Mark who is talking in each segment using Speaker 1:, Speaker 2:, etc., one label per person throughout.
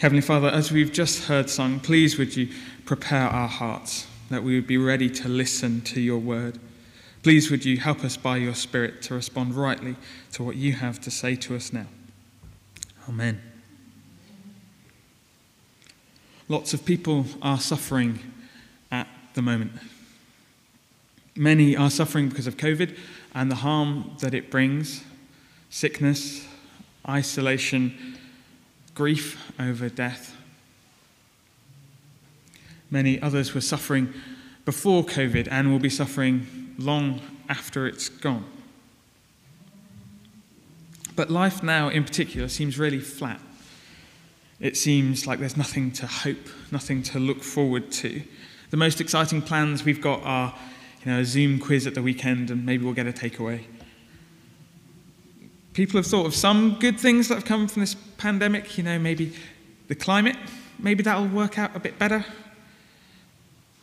Speaker 1: Heavenly Father, as we've just heard sung, please would you prepare our hearts that we would be ready to listen to your word. Please would you help us by your Spirit to respond rightly to what you have to say to us now. Amen. Lots of people are suffering at the moment. Many are suffering because of COVID and the harm that it brings sickness, isolation, grief over death. Many others were suffering before COVID and will be suffering long after it's gone. But life now, in particular, seems really flat. It seems like there's nothing to hope, nothing to look forward to. The most exciting plans we've got are you know, a Zoom quiz at the weekend and maybe we'll get a takeaway. People have thought of some good things that have come from this pandemic, you know, maybe the climate, maybe that'll work out a bit better.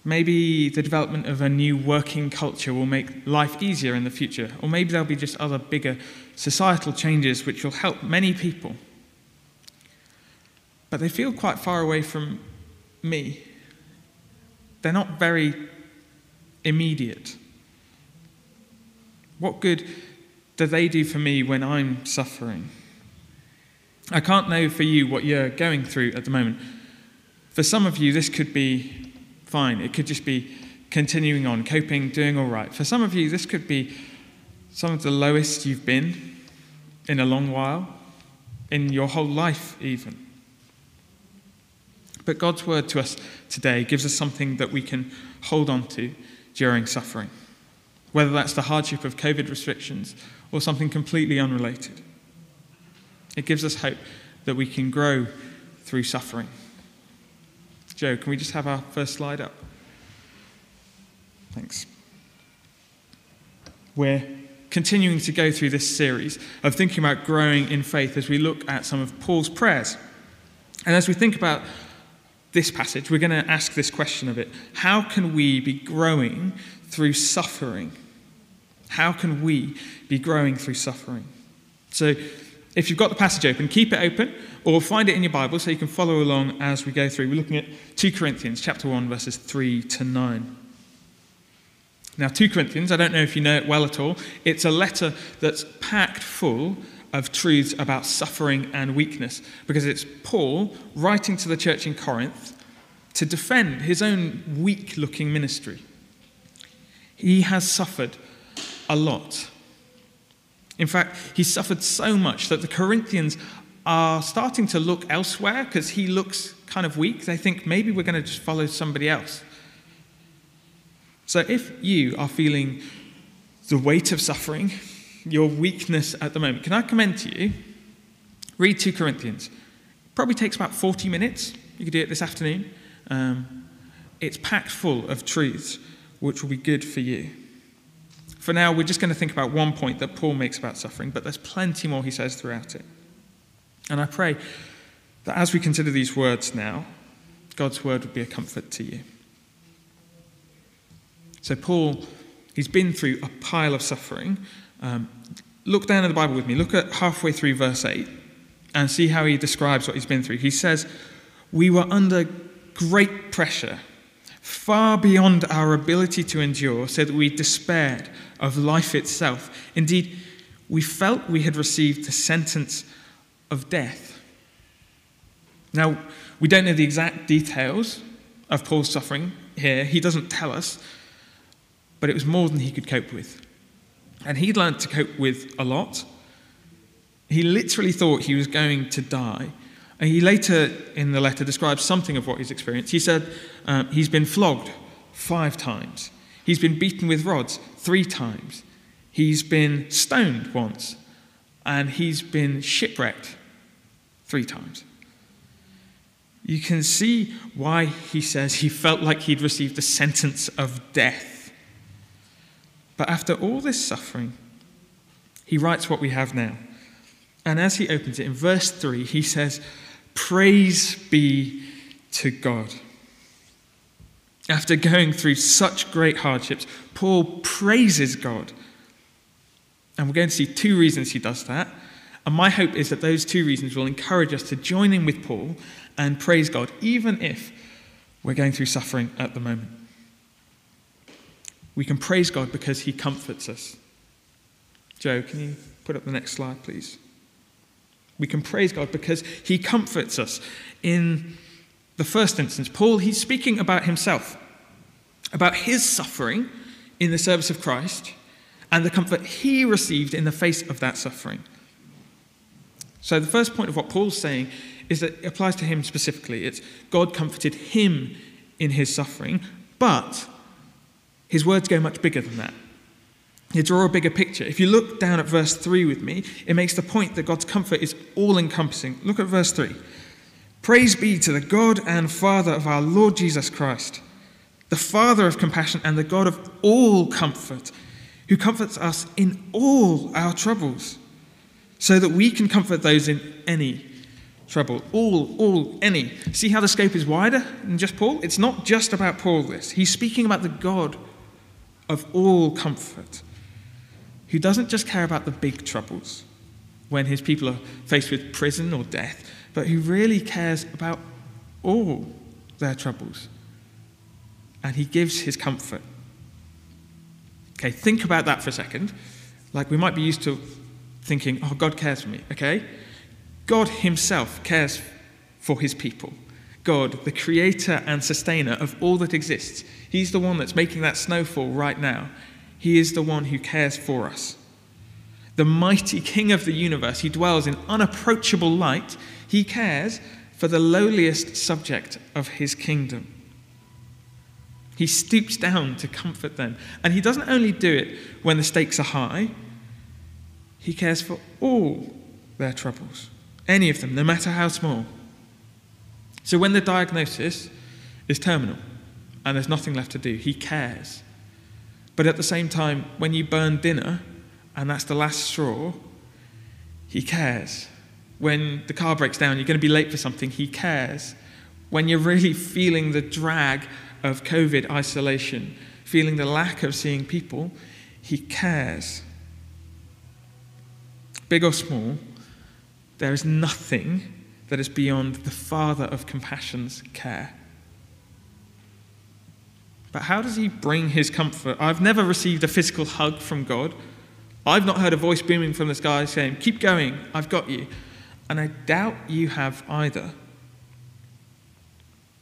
Speaker 1: Maybe the development of a new working culture will make life easier in the future. Or maybe there'll be just other bigger societal changes which will help many people. But they feel quite far away from me. They're not very immediate. What good do they do for me when I'm suffering? I can't know for you what you're going through at the moment. For some of you, this could be fine. It could just be continuing on, coping, doing all right. For some of you, this could be some of the lowest you've been in a long while, in your whole life, even. But God's word to us today gives us something that we can hold on to during suffering, whether that's the hardship of COVID restrictions or something completely unrelated. It gives us hope that we can grow through suffering. Joe, can we just have our first slide up? Thanks. We're continuing to go through this series of thinking about growing in faith as we look at some of Paul's prayers. And as we think about this passage, we're going to ask this question of it How can we be growing through suffering? How can we be growing through suffering? So, if you've got the passage open, keep it open or find it in your Bible so you can follow along as we go through. We're looking at 2 Corinthians chapter 1 verses 3 to 9. Now 2 Corinthians, I don't know if you know it well at all, it's a letter that's packed full of truths about suffering and weakness because it's Paul writing to the church in Corinth to defend his own weak looking ministry. He has suffered a lot. In fact, he suffered so much that the Corinthians are starting to look elsewhere because he looks kind of weak. They think maybe we're going to just follow somebody else. So if you are feeling the weight of suffering, your weakness at the moment, can I commend to you? Read 2 Corinthians. Probably takes about 40 minutes. You could do it this afternoon. Um, it's packed full of truths which will be good for you. For now, we're just going to think about one point that Paul makes about suffering, but there's plenty more he says throughout it. And I pray that as we consider these words now, God's word would be a comfort to you. So, Paul, he's been through a pile of suffering. Um, look down in the Bible with me. Look at halfway through verse 8 and see how he describes what he's been through. He says, We were under great pressure far beyond our ability to endure, so that we despaired of life itself. Indeed, we felt we had received the sentence of death. Now, we don't know the exact details of Paul's suffering here. He doesn't tell us, but it was more than he could cope with. And he'd learned to cope with a lot. He literally thought he was going to die and he later in the letter describes something of what he's experienced. He said um, he's been flogged five times, he's been beaten with rods three times, he's been stoned once, and he's been shipwrecked three times. You can see why he says he felt like he'd received a sentence of death. But after all this suffering, he writes what we have now. And as he opens it in verse 3, he says, Praise be to God. After going through such great hardships, Paul praises God. And we're going to see two reasons he does that. And my hope is that those two reasons will encourage us to join in with Paul and praise God, even if we're going through suffering at the moment. We can praise God because he comforts us. Joe, can you put up the next slide, please? We can praise God because he comforts us. In the first instance, Paul, he's speaking about himself, about his suffering in the service of Christ and the comfort he received in the face of that suffering. So, the first point of what Paul's saying is that it applies to him specifically. It's God comforted him in his suffering, but his words go much bigger than that. You draw a bigger picture. If you look down at verse 3 with me, it makes the point that God's comfort is all encompassing. Look at verse 3. Praise be to the God and Father of our Lord Jesus Christ, the Father of compassion and the God of all comfort, who comforts us in all our troubles, so that we can comfort those in any trouble. All, all, any. See how the scope is wider than just Paul? It's not just about Paul, this. He's speaking about the God of all comfort, who doesn't just care about the big troubles when his people are faced with prison or death, but who really cares about all their troubles. And he gives his comfort. Okay, think about that for a second. Like we might be used to thinking, oh, God cares for me, okay? God himself cares for his people. God, the creator and sustainer of all that exists. He's the one that's making that snowfall right now. He is the one who cares for us. The mighty king of the universe, he dwells in unapproachable light. He cares for the lowliest subject of his kingdom. He stoops down to comfort them. And he doesn't only do it when the stakes are high, he cares for all their troubles, any of them, no matter how small. So when the diagnosis is terminal and there's nothing left to do, he cares. But at the same time, when you burn dinner and that's the last straw, he cares. When the car breaks down, you're going to be late for something, he cares. When you're really feeling the drag of COVID isolation, feeling the lack of seeing people, he cares. Big or small, there is nothing that is beyond the Father of compassion's care. But how does he bring his comfort? I've never received a physical hug from God. I've not heard a voice booming from the sky saying, Keep going, I've got you. And I doubt you have either.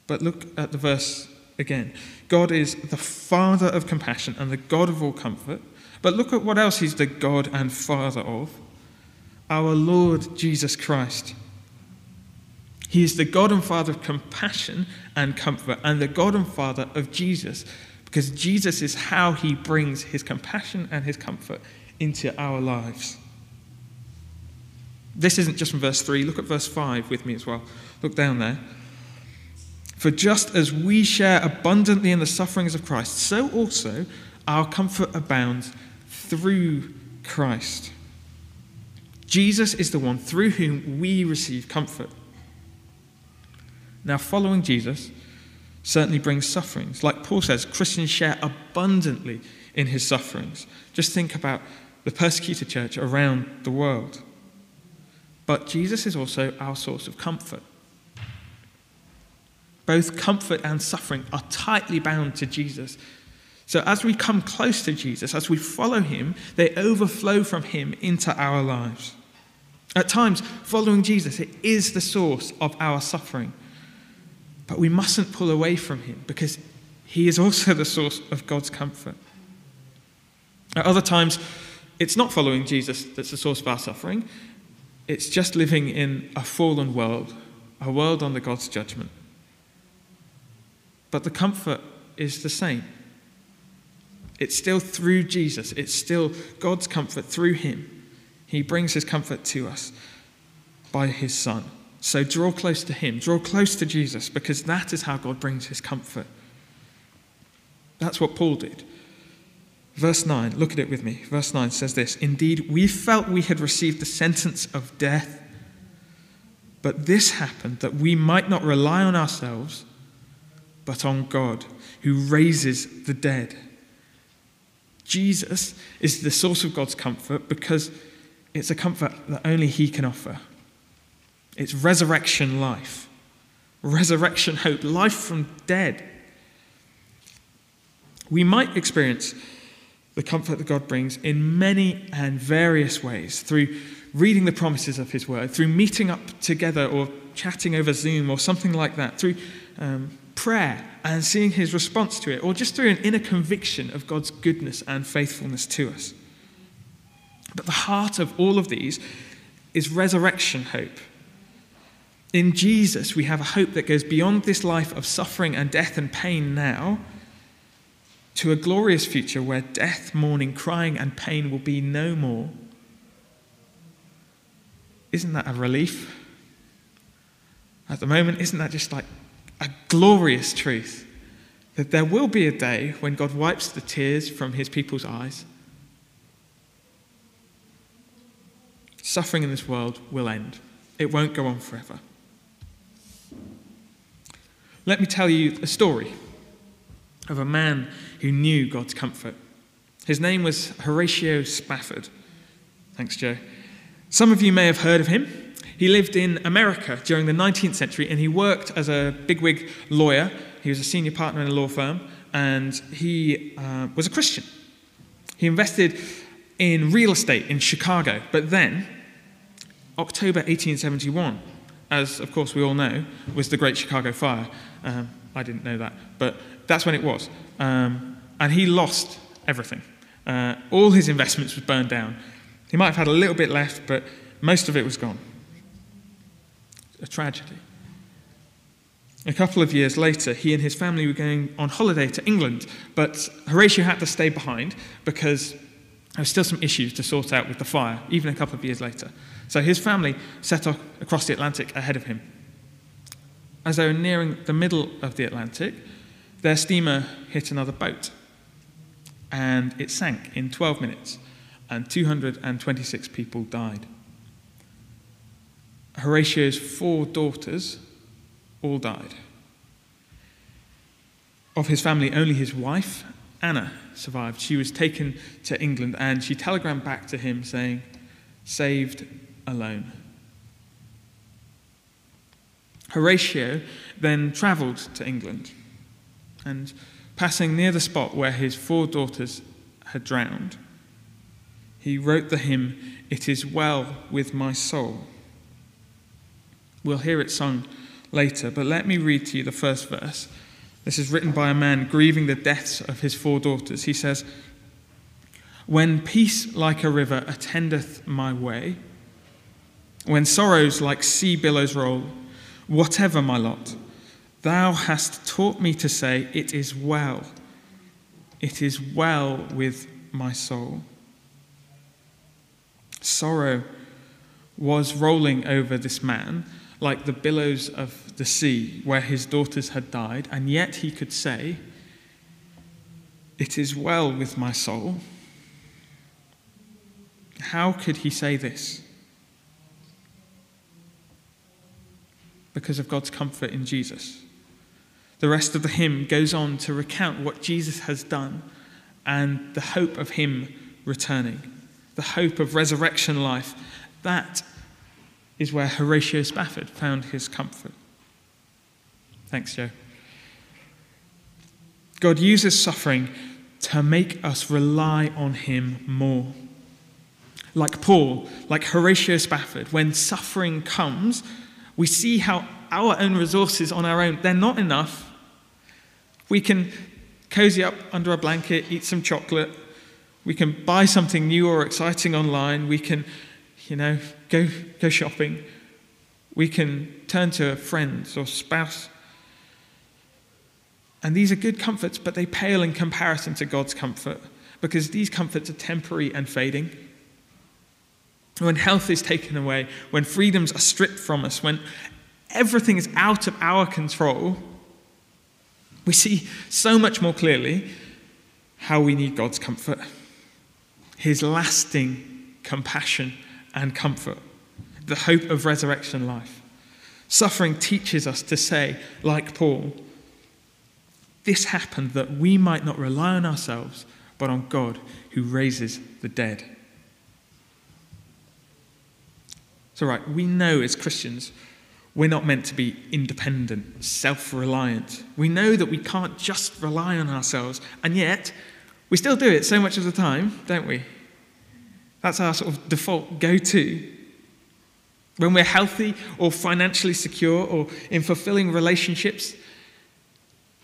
Speaker 1: But look at the verse again. God is the Father of compassion and the God of all comfort. But look at what else he's the God and Father of our Lord Jesus Christ. He is the God and Father of compassion and comfort, and the God and Father of Jesus, because Jesus is how he brings his compassion and his comfort into our lives. This isn't just from verse 3. Look at verse 5 with me as well. Look down there. For just as we share abundantly in the sufferings of Christ, so also our comfort abounds through Christ. Jesus is the one through whom we receive comfort. Now, following Jesus certainly brings sufferings. Like Paul says, Christians share abundantly in his sufferings. Just think about the persecuted church around the world. But Jesus is also our source of comfort. Both comfort and suffering are tightly bound to Jesus. So, as we come close to Jesus, as we follow him, they overflow from him into our lives. At times, following Jesus, it is the source of our suffering. But we mustn't pull away from him because he is also the source of God's comfort. At other times, it's not following Jesus that's the source of our suffering, it's just living in a fallen world, a world under God's judgment. But the comfort is the same. It's still through Jesus, it's still God's comfort through him. He brings his comfort to us by his Son. So draw close to him, draw close to Jesus, because that is how God brings his comfort. That's what Paul did. Verse 9, look at it with me. Verse 9 says this Indeed, we felt we had received the sentence of death, but this happened that we might not rely on ourselves, but on God, who raises the dead. Jesus is the source of God's comfort because it's a comfort that only He can offer. It's resurrection life, resurrection hope, life from dead. We might experience the comfort that God brings in many and various ways through reading the promises of His Word, through meeting up together or chatting over Zoom or something like that, through um, prayer and seeing His response to it, or just through an inner conviction of God's goodness and faithfulness to us. But the heart of all of these is resurrection hope. In Jesus, we have a hope that goes beyond this life of suffering and death and pain now to a glorious future where death, mourning, crying, and pain will be no more. Isn't that a relief? At the moment, isn't that just like a glorious truth? That there will be a day when God wipes the tears from his people's eyes. Suffering in this world will end, it won't go on forever. Let me tell you a story of a man who knew God's comfort. His name was Horatio Spafford. Thanks, Joe. Some of you may have heard of him. He lived in America during the 19th century and he worked as a bigwig lawyer. He was a senior partner in a law firm and he uh, was a Christian. He invested in real estate in Chicago, but then, October 1871, as of course we all know, was the Great Chicago Fire. Um, I didn't know that, but that's when it was. Um, and he lost everything. Uh, all his investments were burned down. He might have had a little bit left, but most of it was gone. A tragedy. A couple of years later, he and his family were going on holiday to England, but Horatio had to stay behind because there were still some issues to sort out with the fire, even a couple of years later. So his family set off across the Atlantic ahead of him. As they were nearing the middle of the Atlantic, their steamer hit another boat and it sank in 12 minutes, and 226 people died. Horatio's four daughters all died. Of his family, only his wife, Anna, survived. She was taken to England and she telegrammed back to him saying, Saved alone. Horatio then travelled to England and passing near the spot where his four daughters had drowned, he wrote the hymn, It is Well with My Soul. We'll hear it sung later, but let me read to you the first verse. This is written by a man grieving the deaths of his four daughters. He says, When peace like a river attendeth my way, when sorrows like sea billows roll, whatever my lot, Thou hast taught me to say, It is well. It is well with my soul. Sorrow was rolling over this man like the billows of the sea where his daughters had died, and yet he could say, It is well with my soul. How could he say this? Because of God's comfort in Jesus. The rest of the hymn goes on to recount what Jesus has done and the hope of Him returning, the hope of resurrection life. That is where Horatio Spafford found his comfort. Thanks, Joe. God uses suffering to make us rely on Him more. Like Paul, like Horatio Spafford, when suffering comes, we see how our own resources on our own, they're not enough. We can cozy up under a blanket, eat some chocolate. We can buy something new or exciting online. We can, you know, go, go shopping. We can turn to friends or spouse. And these are good comforts, but they pale in comparison to God's comfort because these comforts are temporary and fading. When health is taken away, when freedoms are stripped from us, when everything is out of our control, we see so much more clearly how we need God's comfort, His lasting compassion and comfort, the hope of resurrection life. Suffering teaches us to say, like Paul, this happened that we might not rely on ourselves, but on God who raises the dead. So, right, we know as Christians we're not meant to be independent, self reliant. We know that we can't just rely on ourselves, and yet we still do it so much of the time, don't we? That's our sort of default go to. When we're healthy or financially secure or in fulfilling relationships,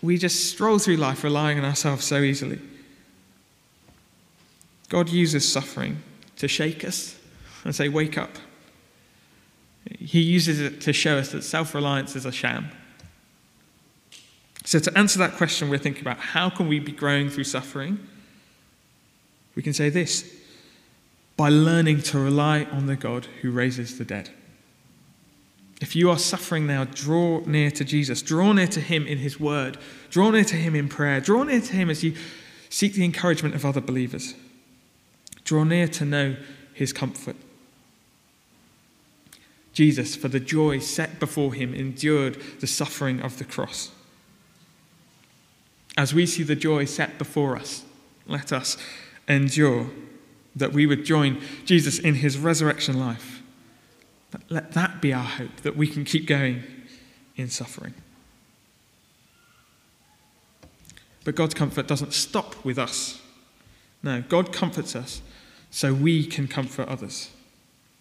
Speaker 1: we just stroll through life relying on ourselves so easily. God uses suffering to shake us and say, Wake up. He uses it to show us that self reliance is a sham. So, to answer that question, we're thinking about how can we be growing through suffering? We can say this by learning to rely on the God who raises the dead. If you are suffering now, draw near to Jesus. Draw near to him in his word. Draw near to him in prayer. Draw near to him as you seek the encouragement of other believers. Draw near to know his comfort. Jesus, for the joy set before him, endured the suffering of the cross. As we see the joy set before us, let us endure that we would join Jesus in his resurrection life. Let that be our hope, that we can keep going in suffering. But God's comfort doesn't stop with us. No, God comforts us so we can comfort others.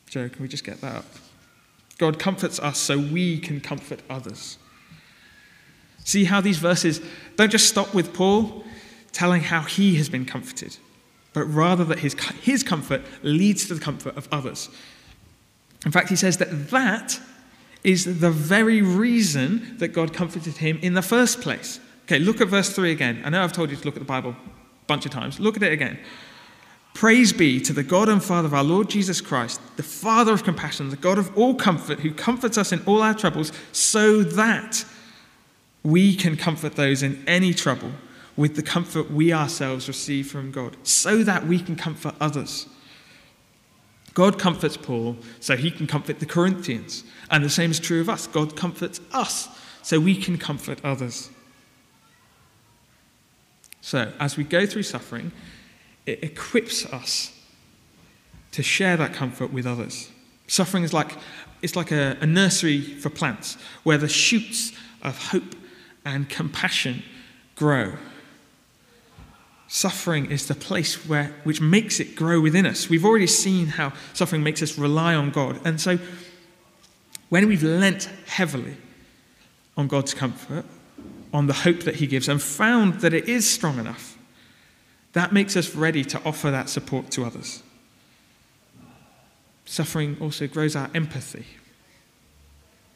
Speaker 1: Joe, can we just get that up? God comforts us so we can comfort others. See how these verses don't just stop with Paul telling how he has been comforted, but rather that his, his comfort leads to the comfort of others. In fact, he says that that is the very reason that God comforted him in the first place. Okay, look at verse 3 again. I know I've told you to look at the Bible a bunch of times. Look at it again. Praise be to the God and Father of our Lord Jesus Christ, the Father of compassion, the God of all comfort, who comforts us in all our troubles, so that we can comfort those in any trouble with the comfort we ourselves receive from God, so that we can comfort others. God comforts Paul so he can comfort the Corinthians. And the same is true of us. God comforts us so we can comfort others. So, as we go through suffering, it equips us to share that comfort with others. Suffering is like, it's like a, a nursery for plants where the shoots of hope and compassion grow. Suffering is the place where, which makes it grow within us. We've already seen how suffering makes us rely on God. And so, when we've lent heavily on God's comfort, on the hope that He gives, and found that it is strong enough, that makes us ready to offer that support to others. Suffering also grows our empathy.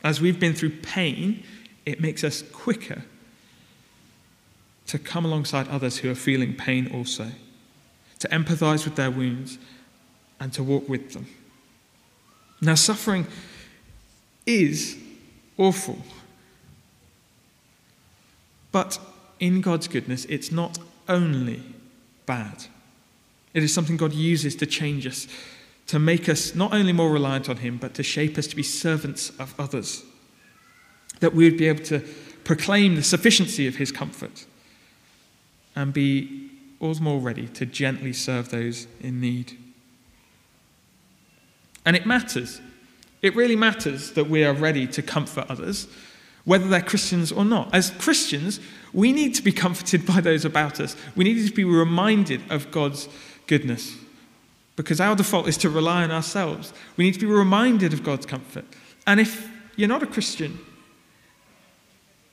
Speaker 1: As we've been through pain, it makes us quicker to come alongside others who are feeling pain also, to empathize with their wounds, and to walk with them. Now, suffering is awful. But in God's goodness, it's not only bad. It is something God uses to change us, to make us not only more reliant on Him, but to shape us to be servants of others. That we would be able to proclaim the sufficiency of His comfort and be all the more ready to gently serve those in need. And it matters. It really matters that we are ready to comfort others, whether they're Christians or not. As Christians, we need to be comforted by those about us. We need to be reminded of God's goodness because our default is to rely on ourselves. We need to be reminded of God's comfort. And if you're not a Christian,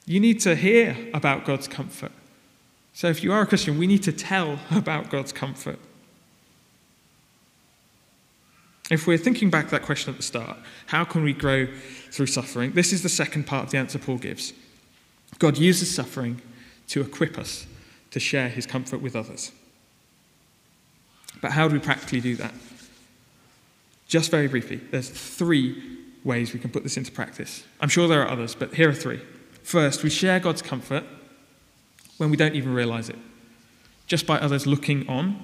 Speaker 1: you need to hear about God's comfort. So if you are a Christian, we need to tell about God's comfort. If we're thinking back to that question at the start, how can we grow through suffering? This is the second part of the answer Paul gives. God uses suffering to equip us to share his comfort with others. But how do we practically do that? Just very briefly, there's three ways we can put this into practice. I'm sure there are others, but here are three. First, we share God's comfort when we don't even realize it, just by others looking on.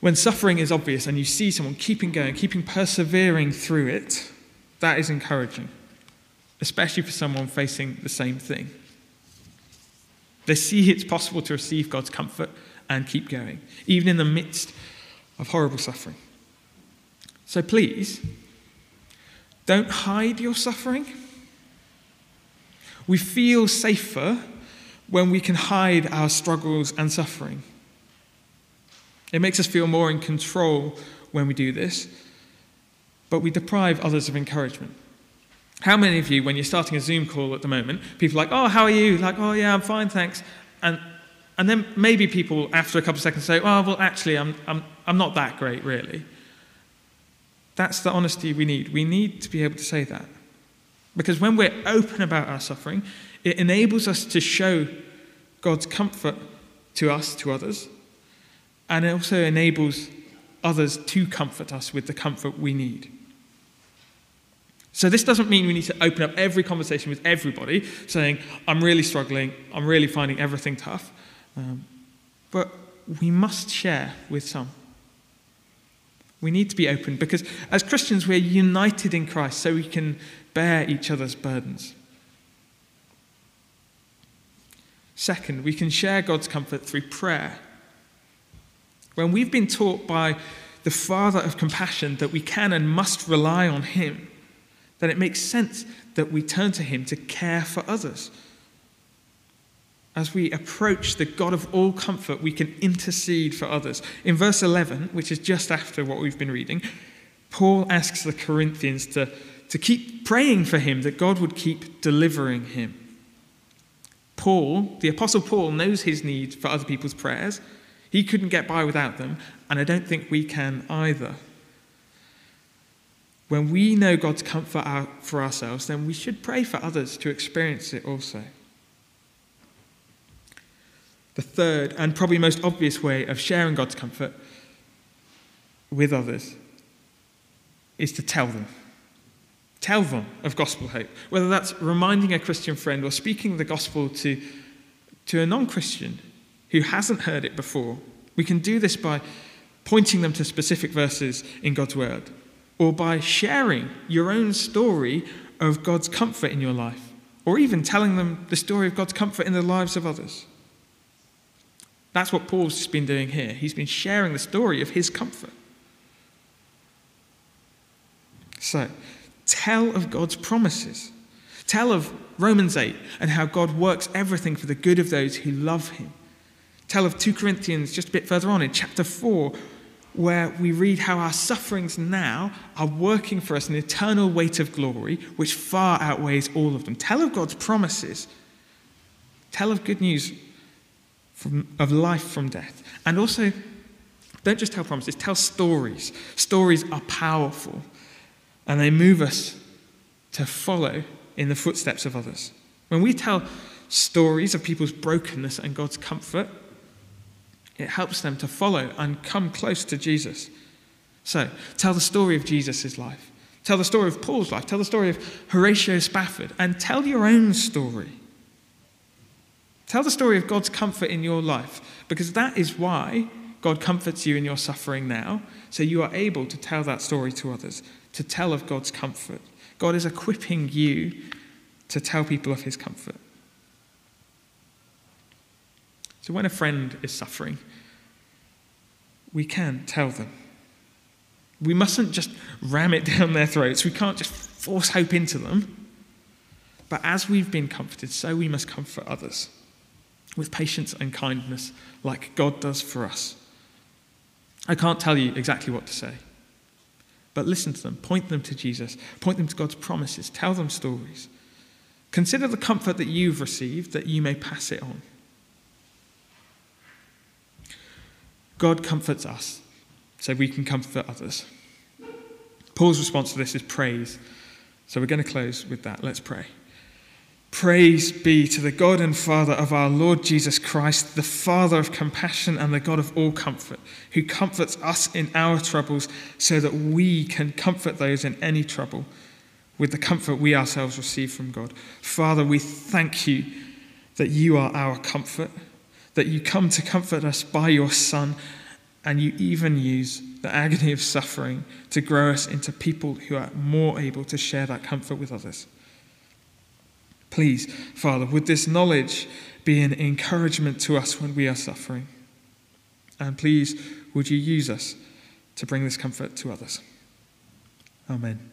Speaker 1: When suffering is obvious and you see someone keeping going, keeping persevering through it, that is encouraging, especially for someone facing the same thing. They see it's possible to receive God's comfort and keep going, even in the midst of horrible suffering. So please, Don't hide your suffering. We feel safer when we can hide our struggles and suffering. It makes us feel more in control when we do this, but we deprive others of encouragement. How many of you, when you're starting a Zoom call at the moment, people are like, oh, how are you? Like, oh, yeah, I'm fine, thanks. And, and then maybe people, after a couple of seconds, say, oh, well, actually, I'm, I'm, I'm not that great, really. That's the honesty we need. We need to be able to say that. Because when we're open about our suffering, it enables us to show God's comfort to us, to others, and it also enables others to comfort us with the comfort we need. So, this doesn't mean we need to open up every conversation with everybody saying, I'm really struggling, I'm really finding everything tough. Um, but we must share with some. We need to be open because as Christians, we're united in Christ so we can bear each other's burdens. Second, we can share God's comfort through prayer. When we've been taught by the Father of compassion that we can and must rely on Him, then it makes sense that we turn to Him to care for others. As we approach the God of all comfort, we can intercede for others. In verse 11, which is just after what we've been reading, Paul asks the Corinthians to, to keep praying for him, that God would keep delivering him. Paul, the Apostle Paul, knows his need for other people's prayers. He couldn't get by without them, and I don't think we can either. When we know God's comfort for ourselves, then we should pray for others to experience it also. The third and probably most obvious way of sharing God's comfort with others is to tell them. Tell them of gospel hope, whether that's reminding a Christian friend or speaking the gospel to, to a non Christian who hasn't heard it before. We can do this by pointing them to specific verses in God's word or by sharing your own story of God's comfort in your life or even telling them the story of God's comfort in the lives of others. That's what Paul's been doing here. He's been sharing the story of his comfort. So, Tell of God's promises. Tell of Romans 8 and how God works everything for the good of those who love him. Tell of 2 Corinthians just a bit further on in chapter 4, where we read how our sufferings now are working for us an eternal weight of glory which far outweighs all of them. Tell of God's promises. Tell of good news from, of life from death. And also, don't just tell promises, tell stories. Stories are powerful and they move us to follow in the footsteps of others. When we tell stories of people's brokenness and God's comfort, it helps them to follow and come close to Jesus. So, tell the story of Jesus' life. Tell the story of Paul's life. Tell the story of Horatio Spafford. And tell your own story. Tell the story of God's comfort in your life, because that is why God comforts you in your suffering now, so you are able to tell that story to others to tell of God's comfort. God is equipping you to tell people of his comfort. So when a friend is suffering, we can tell them. We mustn't just ram it down their throats. We can't just force hope into them. But as we've been comforted, so we must comfort others with patience and kindness, like God does for us. I can't tell you exactly what to say. But listen to them, point them to Jesus, point them to God's promises, tell them stories. Consider the comfort that you've received that you may pass it on. God comforts us so we can comfort others. Paul's response to this is praise. So we're going to close with that. Let's pray. Praise be to the God and Father of our Lord Jesus Christ, the Father of compassion and the God of all comfort, who comforts us in our troubles so that we can comfort those in any trouble with the comfort we ourselves receive from God. Father, we thank you that you are our comfort, that you come to comfort us by your Son, and you even use the agony of suffering to grow us into people who are more able to share that comfort with others. Please, Father, would this knowledge be an encouragement to us when we are suffering? And please, would you use us to bring this comfort to others? Amen.